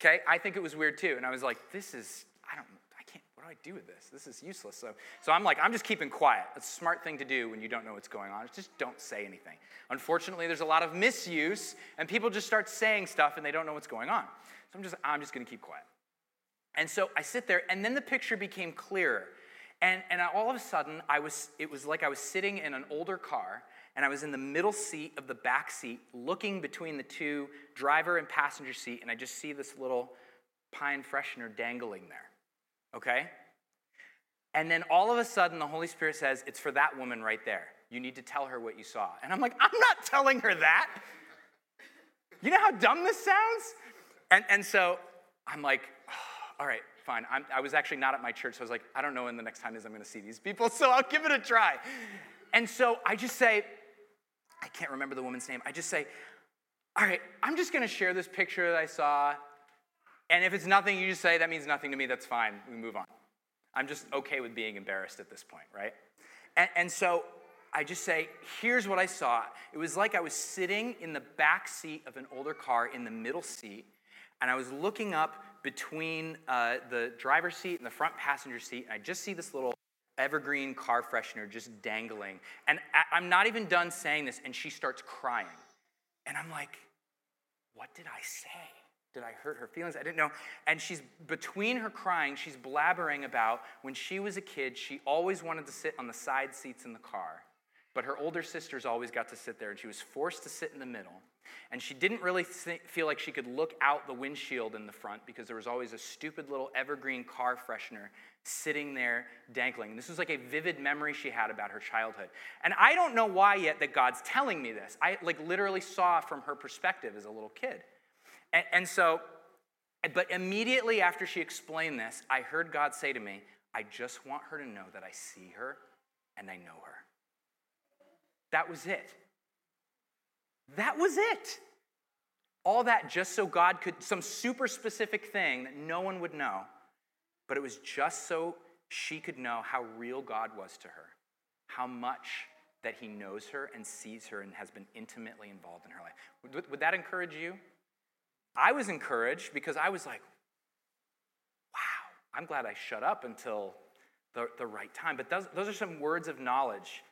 Okay, I think it was weird too, and I was like, this is I don't I can't. What do I do with this? This is useless. So so I'm like I'm just keeping quiet. It's a smart thing to do when you don't know what's going on. Just don't say anything. Unfortunately, there's a lot of misuse, and people just start saying stuff and they don't know what's going on. So I'm just I'm just to keep quiet. And so I sit there, and then the picture became clearer. And, and all of a sudden, I was, it was like I was sitting in an older car, and I was in the middle seat of the back seat, looking between the two driver and passenger seat, and I just see this little pine freshener dangling there. Okay? And then all of a sudden, the Holy Spirit says, It's for that woman right there. You need to tell her what you saw. And I'm like, I'm not telling her that. You know how dumb this sounds? And, and so I'm like, oh, All right, fine. I'm, i was actually not at my church, so I was like, I don't know when the next time is I'm to see these people, so I'll give it a try. And so I just say, I can't remember the woman's name. I just say, all right, I'm just going to share this picture that I saw. And if it's nothing, you just say, that means nothing to me, that's fine. We move on. I'm just okay with being embarrassed at this point, right? And, and so I just say, here's what I saw. It was like I was sitting in the back seat of an older car in the middle seat, and I was looking up between uh, the driver's seat and the front passenger seat, and I just see this little evergreen car freshener just dangling. And I'm not even done saying this, and she starts crying. And I'm like, what did I say? Did I hurt her feelings? I didn't know. And she's between her crying, she's blabbering about when she was a kid, she always wanted to sit on the side seats in the car. But her older sisters always got to sit there, and she was forced to sit in the middle. And she didn't really th- feel like she could look out the windshield in the front because there was always a stupid little evergreen car freshener sitting there dangling. This was like a vivid memory she had about her childhood. And I don't know why yet that God's telling me this. I like literally saw from her perspective as a little kid. And, and so, but immediately after she explained this, I heard God say to me, I just want her to know that I see her and I know her. That was it. That was it. All that just so God could, some super specific thing that no one would know, but it was just so she could know how real God was to her, how much that He knows her and sees her and has been intimately involved in her life. Would, would that encourage you? I was encouraged because I was like, wow, I'm glad I shut up until the, the right time. But those, those are some words of knowledge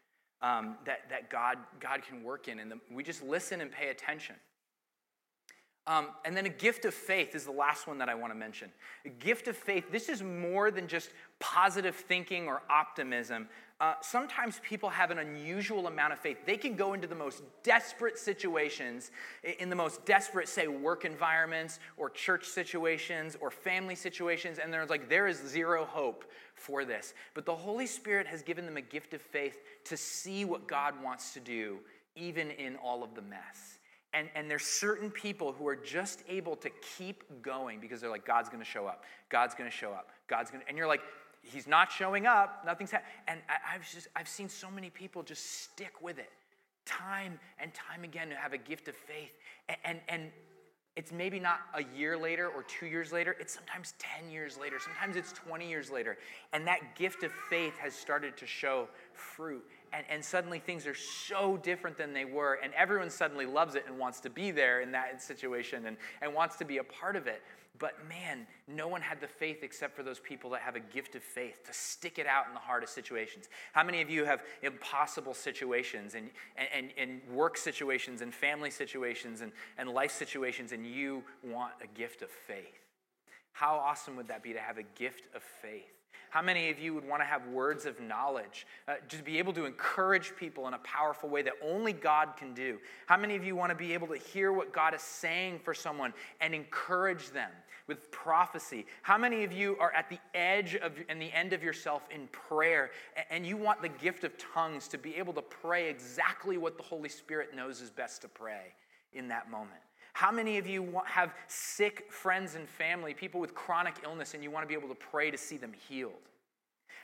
um, that, that God, God can work in. And the, we just listen and pay attention. Um, and then a gift of faith is the last one that I want to mention. A gift of faith, this is more than just positive thinking or optimism. Uh, sometimes people have an unusual amount of faith. They can go into the most desperate situations, in the most desperate, say, work environments or church situations or family situations, and there's like, there is zero hope for this. But the Holy Spirit has given them a gift of faith to see what God wants to do, even in all of the mess. And, and there's certain people who are just able to keep going because they're like, God's gonna show up. God's gonna show up. God's gonna, and you're like, He's not showing up. Nothing's happening. And I, have just, I've seen so many people just stick with it time and time again to have a gift of faith. And, and, and it's maybe not a year later or two years later, it's sometimes 10 years later, sometimes it's 20 years later. And that gift of faith has started to show fruit and, and suddenly things are so different than they were, and everyone suddenly loves it and wants to be there in that situation and, and wants to be a part of it. But man, no one had the faith except for those people that have a gift of faith to stick it out in the hardest situations. How many of you have impossible situations and, and, and work situations and family situations and, and life situations, and you want a gift of faith? How awesome would that be to have a gift of faith? How many of you would want to have words of knowledge? Uh, just be able to encourage people in a powerful way that only God can do. How many of you want to be able to hear what God is saying for someone and encourage them with prophecy? How many of you are at the edge of and the end of yourself in prayer and you want the gift of tongues to be able to pray exactly what the Holy Spirit knows is best to pray in that moment? How many of you have sick friends and family, people with chronic illness, and you want to be able to pray to see them healed?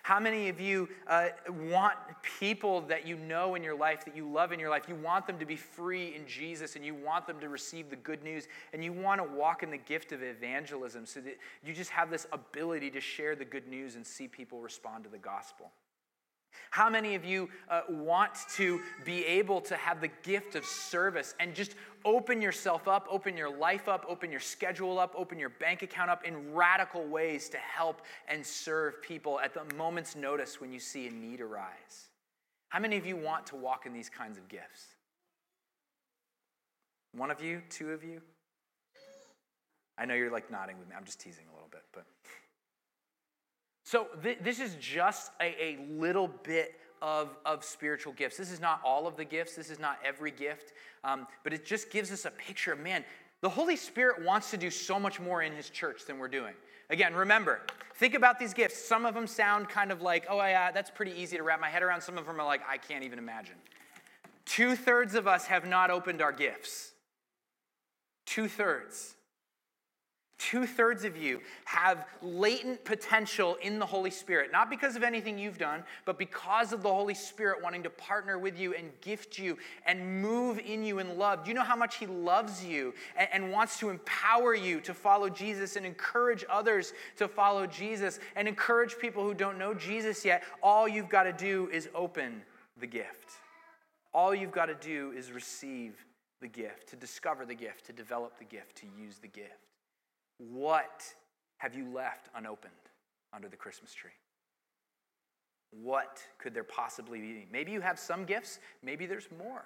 How many of you uh, want people that you know in your life, that you love in your life, you want them to be free in Jesus and you want them to receive the good news and you want to walk in the gift of evangelism so that you just have this ability to share the good news and see people respond to the gospel? How many of you uh, want to be able to have the gift of service and just open yourself up, open your life up, open your schedule up, open your bank account up in radical ways to help and serve people at the moment's notice when you see a need arise? How many of you want to walk in these kinds of gifts? One of you? Two of you? I know you're like nodding with me. I'm just teasing a little bit, but so, th- this is just a, a little bit of, of spiritual gifts. This is not all of the gifts, this is not every gift, um, but it just gives us a picture of man, the Holy Spirit wants to do so much more in His church than we're doing. Again, remember, think about these gifts. Some of them sound kind of like, oh, yeah, that's pretty easy to wrap my head around. Some of them are like, I can't even imagine. Two thirds of us have not opened our gifts. Two thirds. Two thirds of you have latent potential in the Holy Spirit, not because of anything you've done, but because of the Holy Spirit wanting to partner with you and gift you and move in you in love. Do you know how much He loves you and, and wants to empower you to follow Jesus and encourage others to follow Jesus and encourage people who don't know Jesus yet? All you've got to do is open the gift. All you've got to do is receive the gift, to discover the gift, to develop the gift, to use the gift. What have you left unopened under the Christmas tree? What could there possibly be? Maybe you have some gifts, maybe there's more.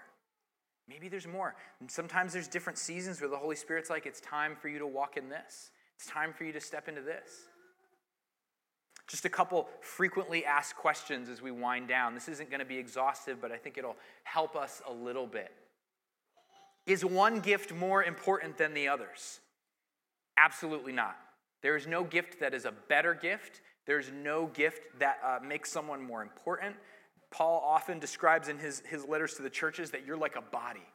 Maybe there's more. And sometimes there's different seasons where the Holy Spirit's like, it's time for you to walk in this. It's time for you to step into this. Just a couple frequently asked questions as we wind down. This isn't going to be exhaustive, but I think it'll help us a little bit. Is one gift more important than the others? Absolutely not. There is no gift that is a better gift. There's no gift that uh, makes someone more important. Paul often describes in his, his letters to the churches that you're like a body.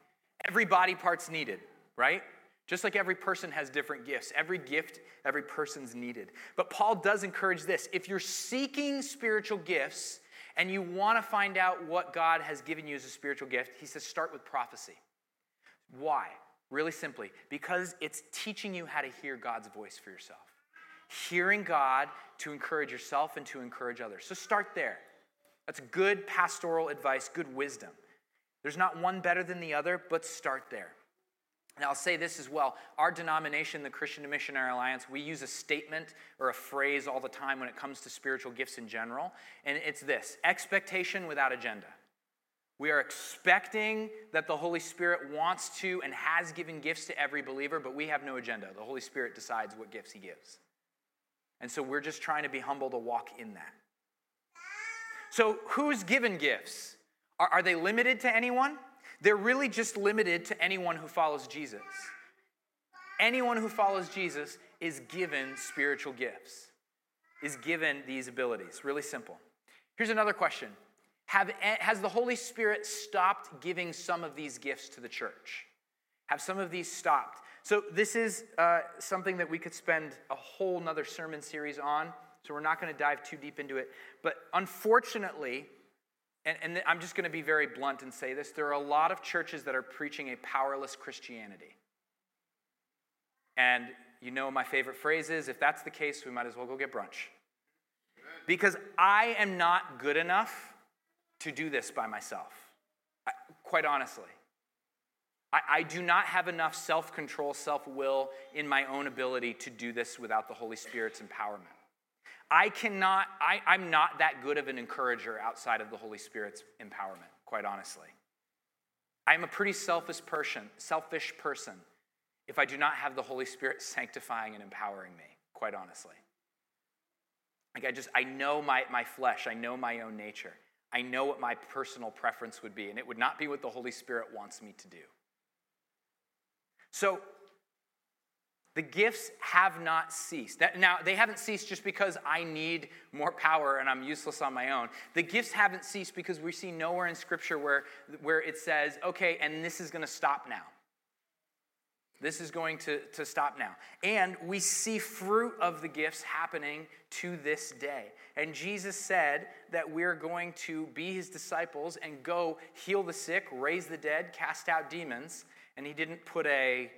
Every body part's needed, right? Just like every person has different gifts. Every gift, every person's needed. But Paul does encourage this. If you're seeking spiritual gifts and you want to find out what God has given you as a spiritual gift, he says start with prophecy. Why? Really simply, because it's teaching you how to hear God's voice for yourself. Hearing God to encourage yourself and to encourage others. So start there. That's good pastoral advice, good wisdom. There's not one better than the other, but start there. And I'll say this as well. Our denomination, the Christian Missionary Alliance, we use a statement or a phrase all the time when it comes to spiritual gifts in general. And it's this expectation without agenda. We are expecting that the Holy Spirit wants to and has given gifts to every believer, but we have no agenda. The Holy Spirit decides what gifts He gives. And so we're just trying to be humble to walk in that. So, who's given gifts? Are, are they limited to anyone? They're really just limited to anyone who follows Jesus. Anyone who follows Jesus is given spiritual gifts, is given these abilities. Really simple. Here's another question have, has the Holy Spirit stopped giving some of these gifts to the church? Have some of these stopped? So, this is uh, something that we could spend a whole nother sermon series on. So, we're not going to dive too deep into it. But unfortunately, and, and I'm just going to be very blunt and say this there are a lot of churches that are preaching a powerless Christianity. And you know, my favorite phrase is if that's the case, we might as well go get brunch. Because I am not good enough to do this by myself, quite honestly. I, I do not have enough self control, self will in my own ability to do this without the Holy Spirit's empowerment. I cannot, I, I'm not that good of an encourager outside of the Holy Spirit's empowerment, quite honestly. I'm a pretty selfish person, selfish person if I do not have the Holy Spirit sanctifying and empowering me, quite honestly. Like I just, I know my, my flesh, I know my own nature. I know what my personal preference would be, and it would not be what the Holy Spirit wants me to do. So, the gifts have not ceased. Now, they haven't ceased just because I need more power and I'm useless on my own. The gifts haven't ceased because we see nowhere in Scripture where, where it says, okay, and this is going to stop now. This is going to, to stop now. And we see fruit of the gifts happening to this day. And Jesus said that we're going to be his disciples and go heal the sick, raise the dead, cast out demons. And he didn't put a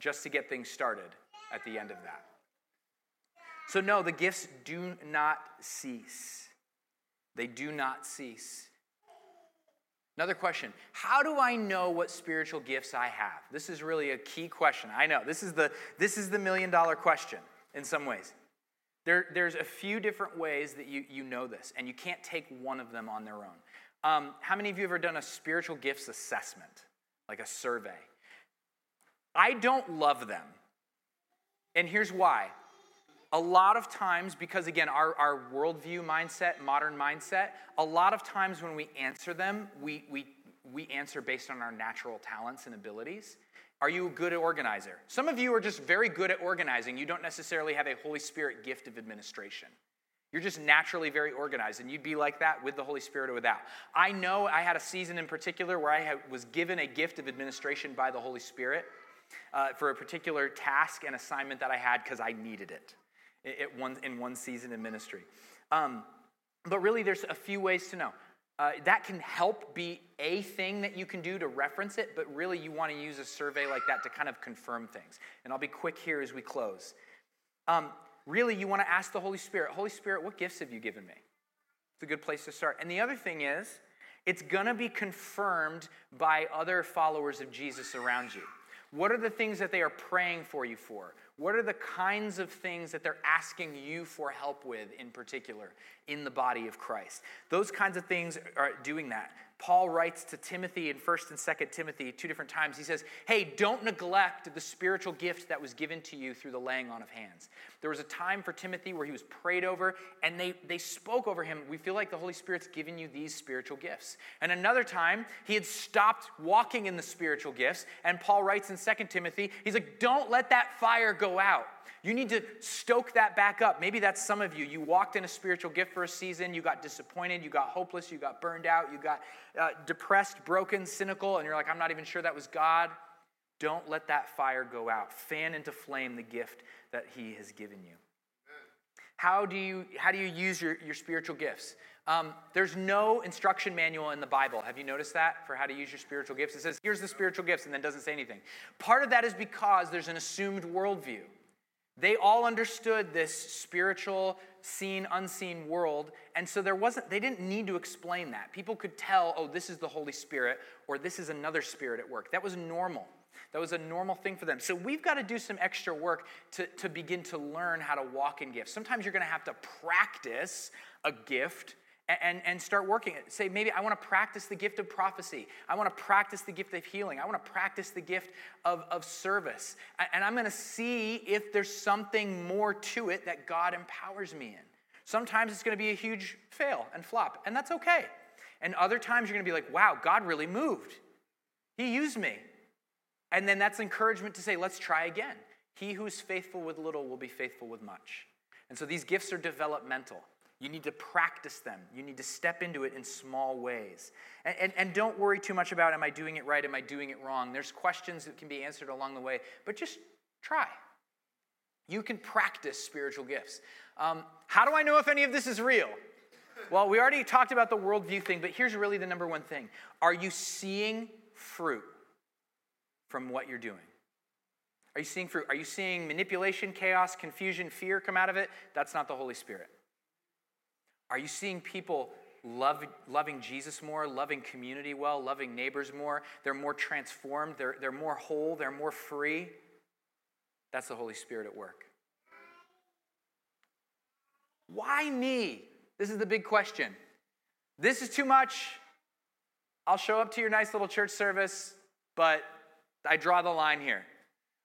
just to get things started at the end of that. So, no, the gifts do not cease. They do not cease. Another question How do I know what spiritual gifts I have? This is really a key question. I know. This is the, this is the million dollar question in some ways. There, there's a few different ways that you, you know this, and you can't take one of them on their own. Um, how many of you have ever done a spiritual gifts assessment, like a survey? I don't love them. And here's why. A lot of times, because again, our, our worldview mindset, modern mindset, a lot of times when we answer them, we, we, we answer based on our natural talents and abilities. Are you a good organizer? Some of you are just very good at organizing. You don't necessarily have a Holy Spirit gift of administration. You're just naturally very organized, and you'd be like that with the Holy Spirit or without. I know I had a season in particular where I was given a gift of administration by the Holy Spirit uh, for a particular task and assignment that I had because I needed it it one, in one season in ministry. Um, but really, there's a few ways to know. Uh, that can help be a thing that you can do to reference it, but really, you want to use a survey like that to kind of confirm things. And I'll be quick here as we close. Um, really, you want to ask the Holy Spirit Holy Spirit, what gifts have you given me? It's a good place to start. And the other thing is, it's going to be confirmed by other followers of Jesus around you. What are the things that they are praying for you for? What are the kinds of things that they're asking you for help with in particular in the body of Christ? Those kinds of things are doing that. Paul writes to Timothy in 1st and 2nd Timothy two different times. He says, Hey, don't neglect the spiritual gift that was given to you through the laying on of hands. There was a time for Timothy where he was prayed over and they, they spoke over him. We feel like the Holy Spirit's given you these spiritual gifts. And another time, he had stopped walking in the spiritual gifts. And Paul writes in 2nd Timothy, he's like, Don't let that fire go out. You need to stoke that back up. Maybe that's some of you. You walked in a spiritual gift for a season, you got disappointed, you got hopeless, you got burned out, you got uh, depressed, broken, cynical, and you're like, I'm not even sure that was God. Don't let that fire go out. Fan into flame the gift that He has given you. How do you, how do you use your, your spiritual gifts? Um, there's no instruction manual in the Bible. Have you noticed that for how to use your spiritual gifts? It says, here's the spiritual gifts, and then doesn't say anything. Part of that is because there's an assumed worldview. They all understood this spiritual, seen, unseen world, and so there wasn't, they didn't need to explain that. People could tell, oh, this is the Holy Spirit, or this is another spirit at work. That was normal. That was a normal thing for them. So we've got to do some extra work to, to begin to learn how to walk in gifts. Sometimes you're going to have to practice a gift and, and start working it. Say, maybe I want to practice the gift of prophecy. I want to practice the gift of healing. I want to practice the gift of, of service. And I'm going to see if there's something more to it that God empowers me in. Sometimes it's going to be a huge fail and flop, and that's okay. And other times you're going to be like, wow, God really moved. He used me. And then that's encouragement to say, let's try again. He who's faithful with little will be faithful with much. And so these gifts are developmental. You need to practice them. You need to step into it in small ways. And, and, and, don't worry too much about, am I doing it right? Am I doing it wrong? There's questions that can be answered along the way, but just try. You can practice spiritual gifts. Um, how do I know if any of this is real? Well, we already talked about the worldview thing, but here's really the number one thing Are you seeing fruit from what you're doing? Are you seeing fruit? Are you seeing manipulation, chaos, confusion, fear come out of it? That's not the Holy Spirit. Are you seeing people love, loving Jesus more, loving community well, loving neighbors more. They're more transformed, they're, they're more whole, they're more free. That's the Holy Spirit at work. Why me? This is the big question. This is too much. I'll show up to your nice little church service, but I draw the line here.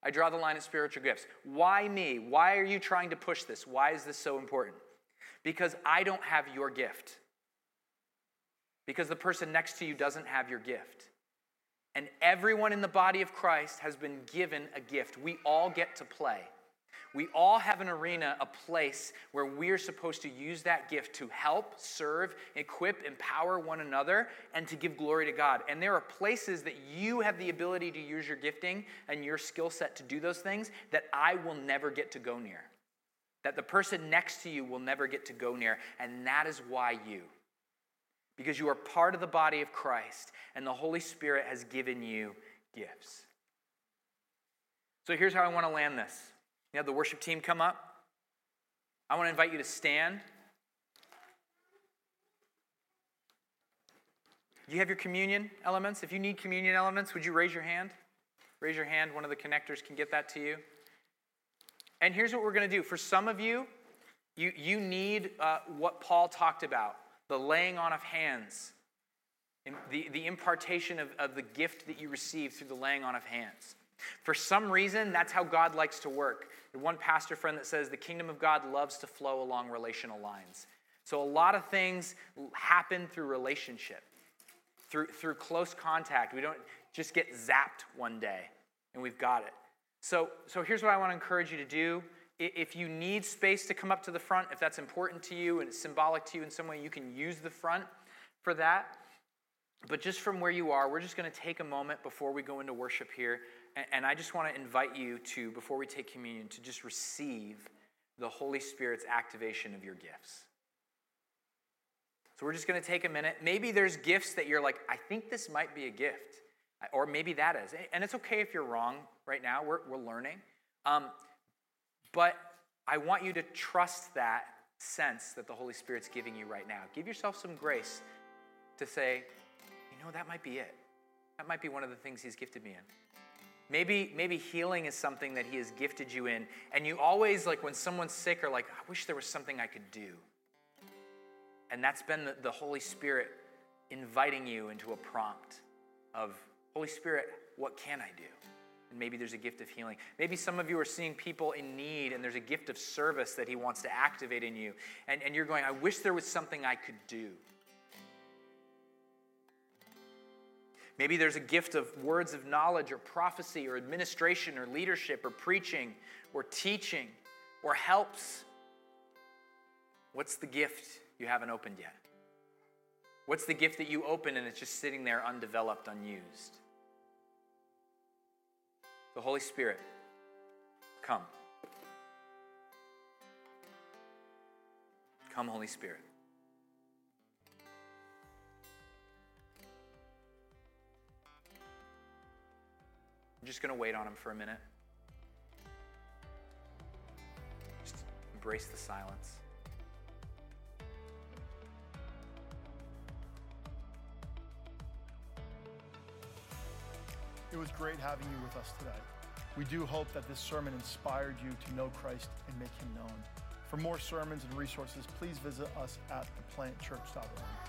I draw the line at spiritual gifts. Why me? Why are you trying to push this? Why is this so important? Because I don't have your gift. Because the person next to you doesn't have your gift. And everyone in the body of Christ has been given a gift. We all get to play. We all have an arena, a place where we're supposed to use that gift to help, serve, equip, empower one another, and to give glory to God. And there are places that you have the ability to use your gifting and your skill set to do those things that I will never get to go near. That the person next to you will never get to go near. And that is why you. Because you are part of the body of Christ, and the Holy Spirit has given you gifts. So here's how I want to land this. You have the worship team come up. I want to invite you to stand. You have your communion elements? If you need communion elements, would you raise your hand? Raise your hand. One of the connectors can get that to you. And here's what we're going to do. For some of you, you, you need uh, what Paul talked about the laying on of hands, the, the impartation of, of the gift that you receive through the laying on of hands. For some reason, that's how God likes to work. One pastor friend that says the kingdom of God loves to flow along relational lines. So a lot of things happen through relationship, through, through close contact. We don't just get zapped one day and we've got it. So, so here's what I want to encourage you to do. If you need space to come up to the front, if that's important to you and it's symbolic to you in some way, you can use the front for that. But just from where you are, we're just going to take a moment before we go into worship here and I just want to invite you to, before we take communion, to just receive the Holy Spirit's activation of your gifts. So we're just going to take a minute. Maybe there's gifts that you're like, I think this might be a gift. Or maybe that is. And it's okay if you're wrong right now. We're, we're learning. Um, but I want you to trust that sense that the Holy Spirit's giving you right now. Give yourself some grace to say, you know, that might be it. That might be one of the things He's gifted me in. Maybe, maybe healing is something that He has gifted you in, and you always, like when someone's sick, are like, I wish there was something I could do. And that's been the, the Holy Spirit inviting you into a prompt of, Holy Spirit, what can I do? And maybe there's a gift of healing. Maybe some of you are seeing people in need and there's a gift of service that He wants to activate in you. And, and you're going, I wish there was something I could do. Maybe there's a gift of words of knowledge or prophecy or administration or leadership or preaching or teaching or helps. What's the gift you haven't opened yet? What's the gift that you open and it's just sitting there undeveloped, unused? The Holy Spirit, come. Come, Holy Spirit. I'm just going to wait on him for a minute. Just embrace the silence. It was great having you with us today. We do hope that this sermon inspired you to know Christ and make him known. For more sermons and resources, please visit us at theplantchurch.org.